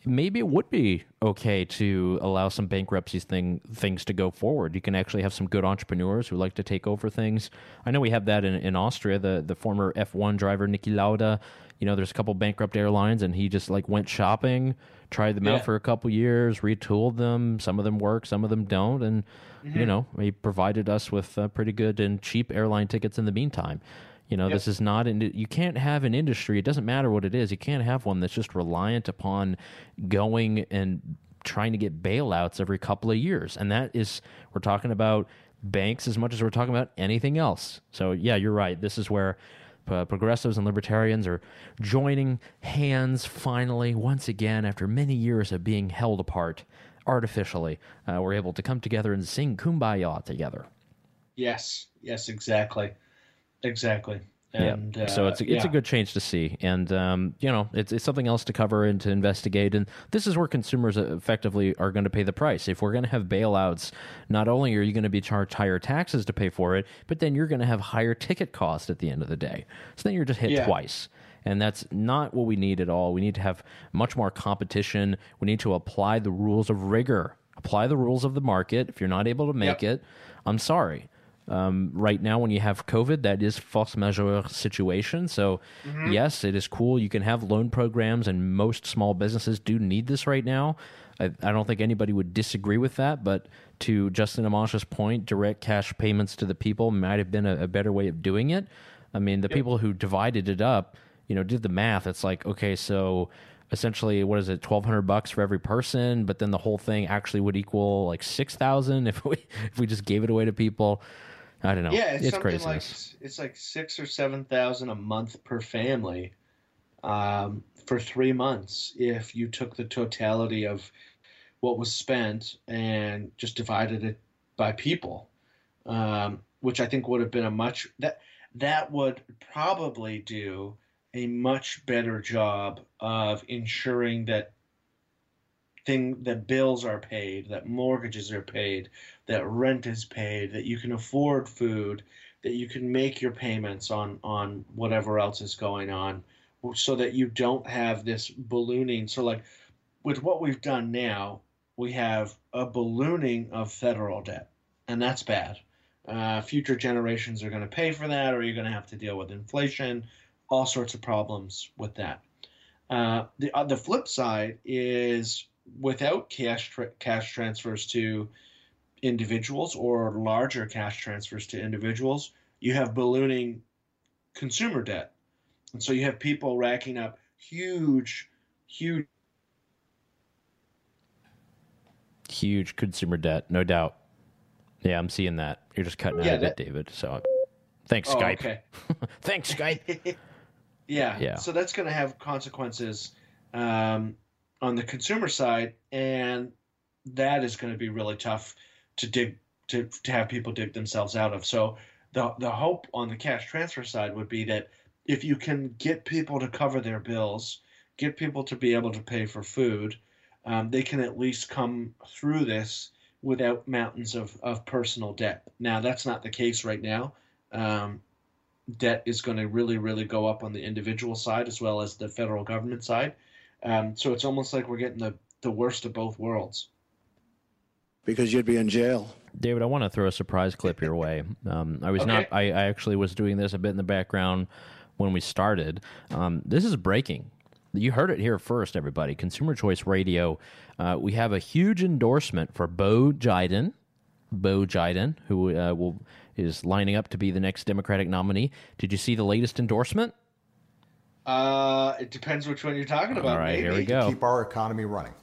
Maybe it would be okay to allow some bankruptcies thing things to go forward. You can actually have some good entrepreneurs who like to take over things. I know we have that in, in Austria. The the former F one driver Niki Lauda. You know, there's a couple bankrupt airlines, and he just like went shopping, tried them
Yeah.
out for a couple years, retooled them. Some of them work, some of them don't, and you
Mhm.
know he provided us with uh, pretty good and cheap airline tickets in the meantime. You know,
Yep.
this is not in, you can't have an industry. It doesn't matter what it is. You can't have one that's just reliant upon going and trying to get bailouts every couple of years. And that is we're talking about banks as much as we're talking about anything else. So yeah, you're right. This is where uh, progressives and libertarians are joining hands finally once again after many years of being held apart artificially. Uh, we're able to come together and sing kumbaya together.
Yes, yes, exactly, exactly. And
yeah. So
uh,
it's a, it's a good change to see, and um, you know it's it's something else to cover and to investigate. And this is where consumers effectively are going to pay the price. If we're going to have bailouts, not only are you going to be charged higher taxes to pay for it, but then you're going to have higher ticket costs at the end of the day. So then you're just hit
Yeah.
twice. And that's not what we need at all. We need to have much more competition. We need to apply the rules of rigor, apply the rules of the market. If you're not able to make it, I'm sorry. Um, right now, when you have COVID, that is force majeure situation. So,
Mhm.
yes, it is cool. You can have loan programs, and most small businesses do need this right now. I, I don't think anybody would disagree with that. But to Justin Amash's point, direct cash payments to the people might have been a, a better way of doing it. I mean, the people who divided it up, you know, did the math. It's like, okay, so essentially, what is it, twelve hundred bucks for every person? But then the whole thing actually would equal like six thousand if we if we just gave it away to people. I don't know.
Yeah, it's, something
craziness.
like it's like six or seven thousand a month per family um, for three months if you took the totality of what was spent and just divided it by people, um, which I think would have been a much that that would probably do a much better job of ensuring that thing that bills are paid, that mortgages are paid, that rent is paid, that you can afford food, that you can make your payments on on whatever else is going on, so that you don't have this ballooning. So like with what we've done now, we have a ballooning of federal debt, and that's bad. Uh, future generations are going to pay for that, or you're going to have to deal with inflation, all sorts of problems with that. Uh, the uh, the flip side is without cash tra- cash transfers to individuals or larger cash transfers to individuals, you have ballooning consumer debt, and so you have people racking up huge, huge.
Huge consumer debt, no doubt. Yeah, I'm seeing that. You're just cutting
Yeah,
out a bit, David. So, thanks,
Oh,
Skype.
okay.
thanks, Skype.
Yeah.
Yeah.
So that's going to have consequences um, on the consumer side, and that is going to be really tough to dig to to have people dig themselves out of. So the the hope on the cash transfer side would be that if you can get people to cover their bills, get people to be able to pay for food, um, they can at least come through this without mountains of, of personal debt. Now that's not the case right now. Um, debt is going to really, really go up on the individual side as well as the federal government side. Um, so it's almost like we're getting the, the worst of both worlds.
Because you'd be in jail.
David, I want to throw a surprise clip your way. Um, I was not. I, I actually was doing this a bit in the background when we started. Um, this is breaking. You heard it here first, everybody. Consumer Choice Radio. Uh, we have a huge endorsement for Bo Jiden. Bo Jiden, who uh, will is lining up to be the next Democratic nominee. Did you see the latest endorsement?
Uh, it depends which one you're talking about.
All right, here we go.
keep our economy running.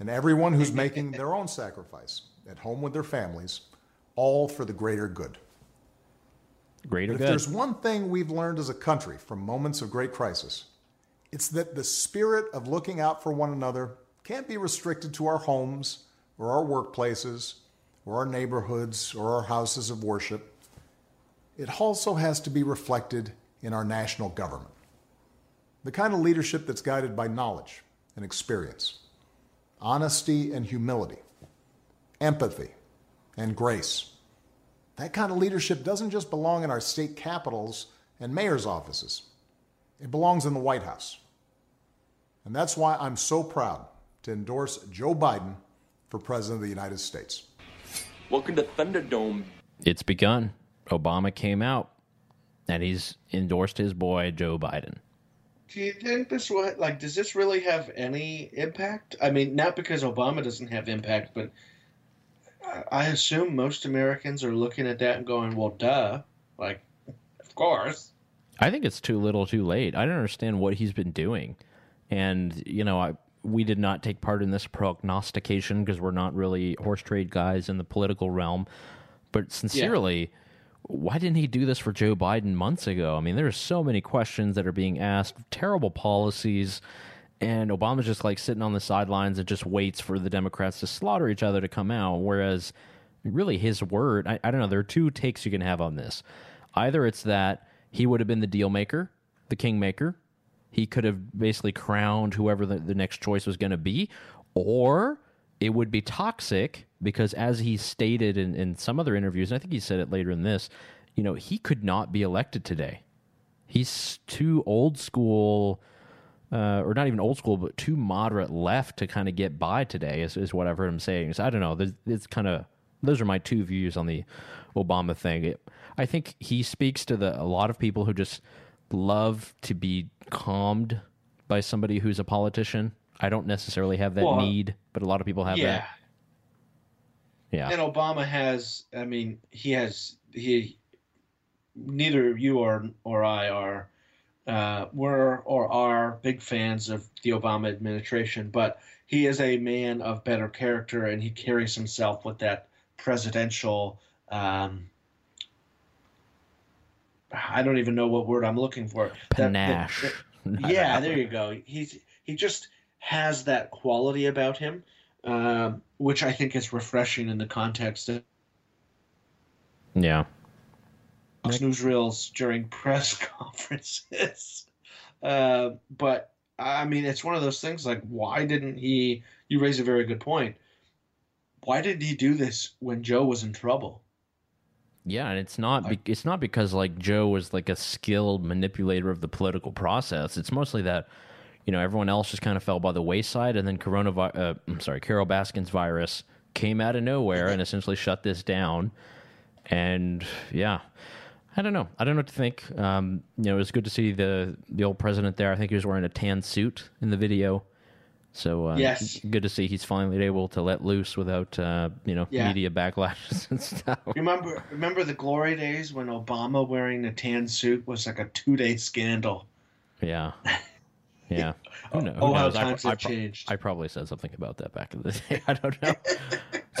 And everyone who's making their own sacrifice at home with their families, all for the greater good.
Greater
If
good.
there's one thing we've learned as a country from moments of great crisis, It's that the spirit of looking out for one another can't be restricted to our homes or our workplaces or our neighborhoods or our houses of worship. It also has to be reflected in our national government. The kind of leadership that's guided by knowledge and experience, honesty and humility, empathy and grace. That kind of leadership doesn't just belong in our state capitals and mayor's offices. It belongs in the White House. And that's why I'm so proud to endorse Joe Biden for President of the United States.
Welcome to Thunderdome.
It's begun. Obama came out and he's endorsed his boy Joe Biden.
Do you think this will like? Does this really have any impact? I mean, not because Obama doesn't have impact, but I assume most Americans are looking at that and going, "Well, duh!" Like, of course.
I think it's too little, too late. I don't understand what he's been doing, and you know, I we did not take part in this prognostication because we're not really horse trade guys in the political realm. But sincerely. Yeah why didn't he do this for Joe Biden months ago? I mean, there's so many questions that are being asked, terrible policies, and Obama's just like sitting on the sidelines and just waits for the Democrats to slaughter each other to come out. Whereas, really, his word, I, I don't know, there are two takes you can have on this. Either it's that he would have been the deal maker, the kingmaker, he could have basically crowned whoever the, the next choice was going to be, or it would be toxic because as he stated in, in some other interviews, and I think he said it later in this, you know, he could not be elected today. He's too old school, uh, or not even old school, but too moderate left to kind of get by today, is, is what I've heard him saying. So I don't know. It's kind of those are my two views on the Obama thing. It, I think he speaks to the a lot of people who just love to be calmed by somebody who's a politician. I don't necessarily have that well, need, but a lot of people have yeah. that. Yeah.
And Obama has, I mean, he has, he, neither you or, or I are, uh, were or are big fans of the Obama administration, but he is a man of better character and he carries himself with that presidential, um, I don't even know what word I'm looking for.
Panache. That,
that, that, yeah, there you go. He's he just has that quality about him um, which I think is refreshing in the context of
yeah
Fox newsreels during press conferences. Uh, but I mean, it's one of those things. Like, why didn't he? You raise a very good point. Why didn't he do this when Joe was in trouble?
Yeah, and it's not be- it's not because like Joe was like a skilled manipulator of the political process. It's mostly that you know, everyone else just kind of fell by the wayside, and then coronavirus. Uh, I'm sorry, Carole Baskin's virus came out of nowhere and essentially shut this down. And yeah, I don't know. I don't know what to think. Um, you know, it was good to see the the old president there. I think he was wearing a tan suit in the video. So uh,
yes,
good to see he's finally able to let loose without uh, you know yeah. media backlashes and stuff.
Remember, remember the glory days when Obama wearing a tan suit was like a two day scandal.
Yeah. Yeah.
Who, knows? oh, how times I, have I, changed.
I probably said something about that back in the day. I don't know.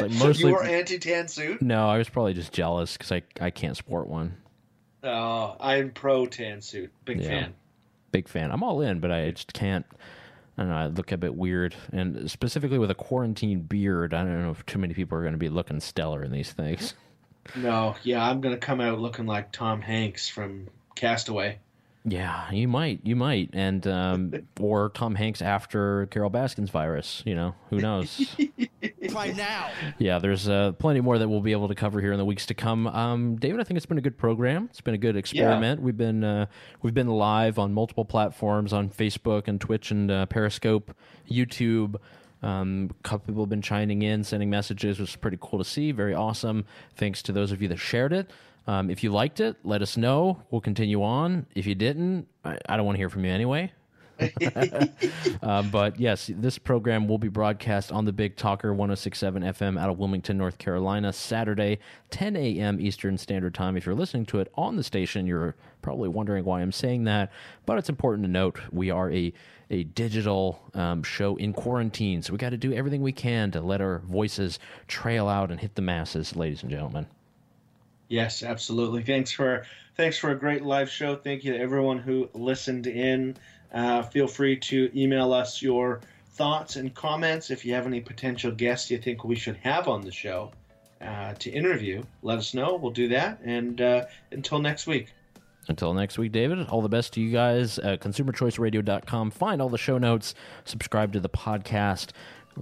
It's like mostly. you were anti-tan suit?
No, I was probably just jealous because I I can't sport one.
Oh, I'm pro tan suit. Big yeah. fan.
Big fan. I'm all in, but I just can't. I don't know. I look a bit weird, and specifically with a quarantine beard, I don't know if too many people are going to be looking stellar in these things.
No, yeah, I'm going to come out looking like Tom Hanks from Castaway.
Yeah, you might, you might, and um, or Tom Hanks after Carole Baskin's virus. You know, who knows?
Try now.
Yeah, there's uh, plenty more that we'll be able to cover here in the weeks to come. Um, David, I think it's been a good program. It's been a good experiment. Yeah. We've been uh, we've been live on multiple platforms on Facebook and Twitch and uh, Periscope, YouTube. Um, a couple people have been chiming in, sending messages, which is pretty cool to see. Very awesome. Thanks to those of you that shared it. Um, if you liked it, let us know. We'll continue on. If you didn't, I, I don't want to hear from you anyway. uh, but yes, this program will be broadcast on the Big Talker 1067 FM out of Wilmington, North Carolina, Saturday, 10 a.m. Eastern Standard Time. If you're listening to it on the station, you're probably wondering why I'm saying that, but it's important to note we are a a digital um, show in quarantine, so we got to do everything we can to let our voices trail out and hit the masses, ladies and gentlemen.
Yes, absolutely. Thanks for thanks for a great live show. Thank you to everyone who listened in. Uh, feel free to email us your thoughts and comments. If you have any potential guests you think we should have on the show uh, to interview, let us know. We'll do that. And uh, until next week.
Until next week, David, all the best to you guys. Uh, ConsumerChoiceRadio.com. Find all the show notes. Subscribe to the podcast.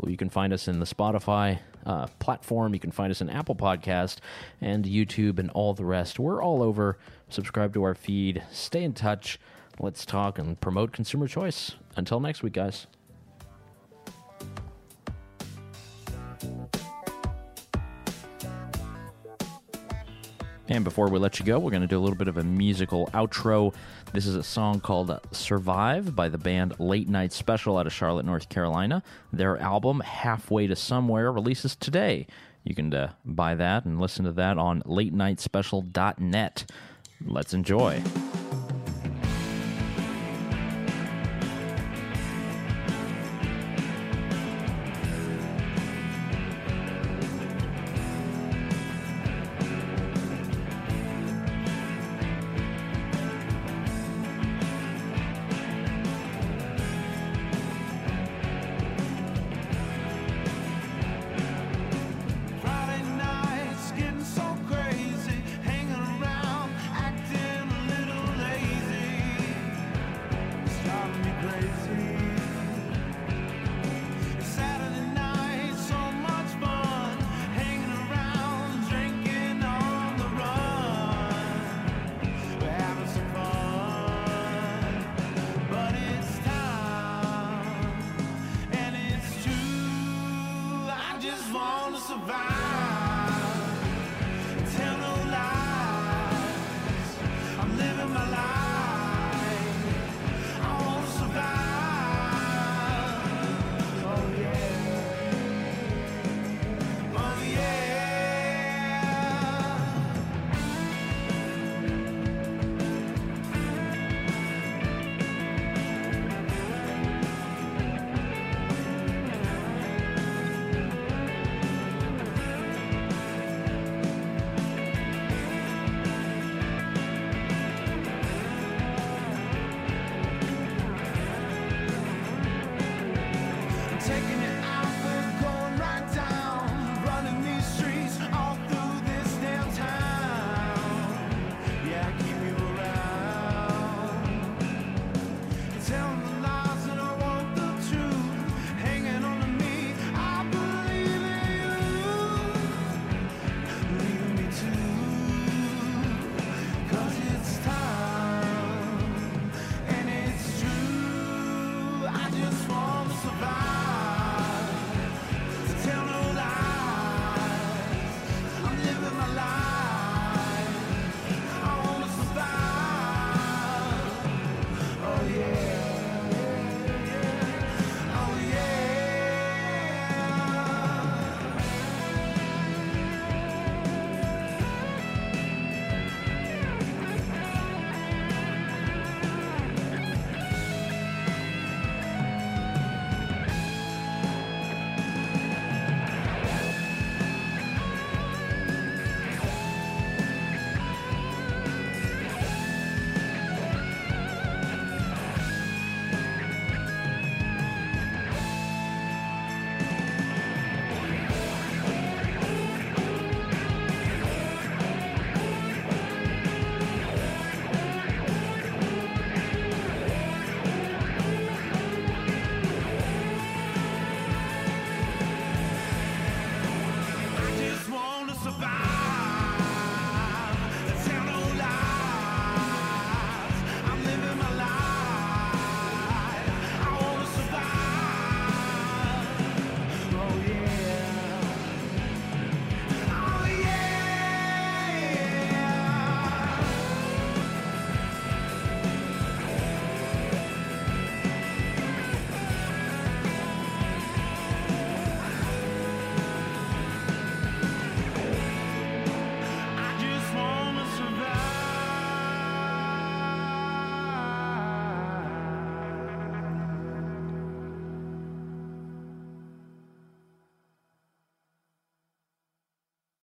You can find us in the Spotify uh, platform. You can find us on Apple Podcast and YouTube and all the rest. We're all over. Subscribe to our feed. Stay in touch. Let's talk and promote consumer choice. Until next week, guys. And before we let you go, we're going to do a little bit of a musical outro. This is a song called Survive by the band Late Night Special out of Charlotte, North Carolina. Their album, Halfway to Somewhere, releases today. You can uh, buy that and listen to that on latenightspecial.net. Let's enjoy.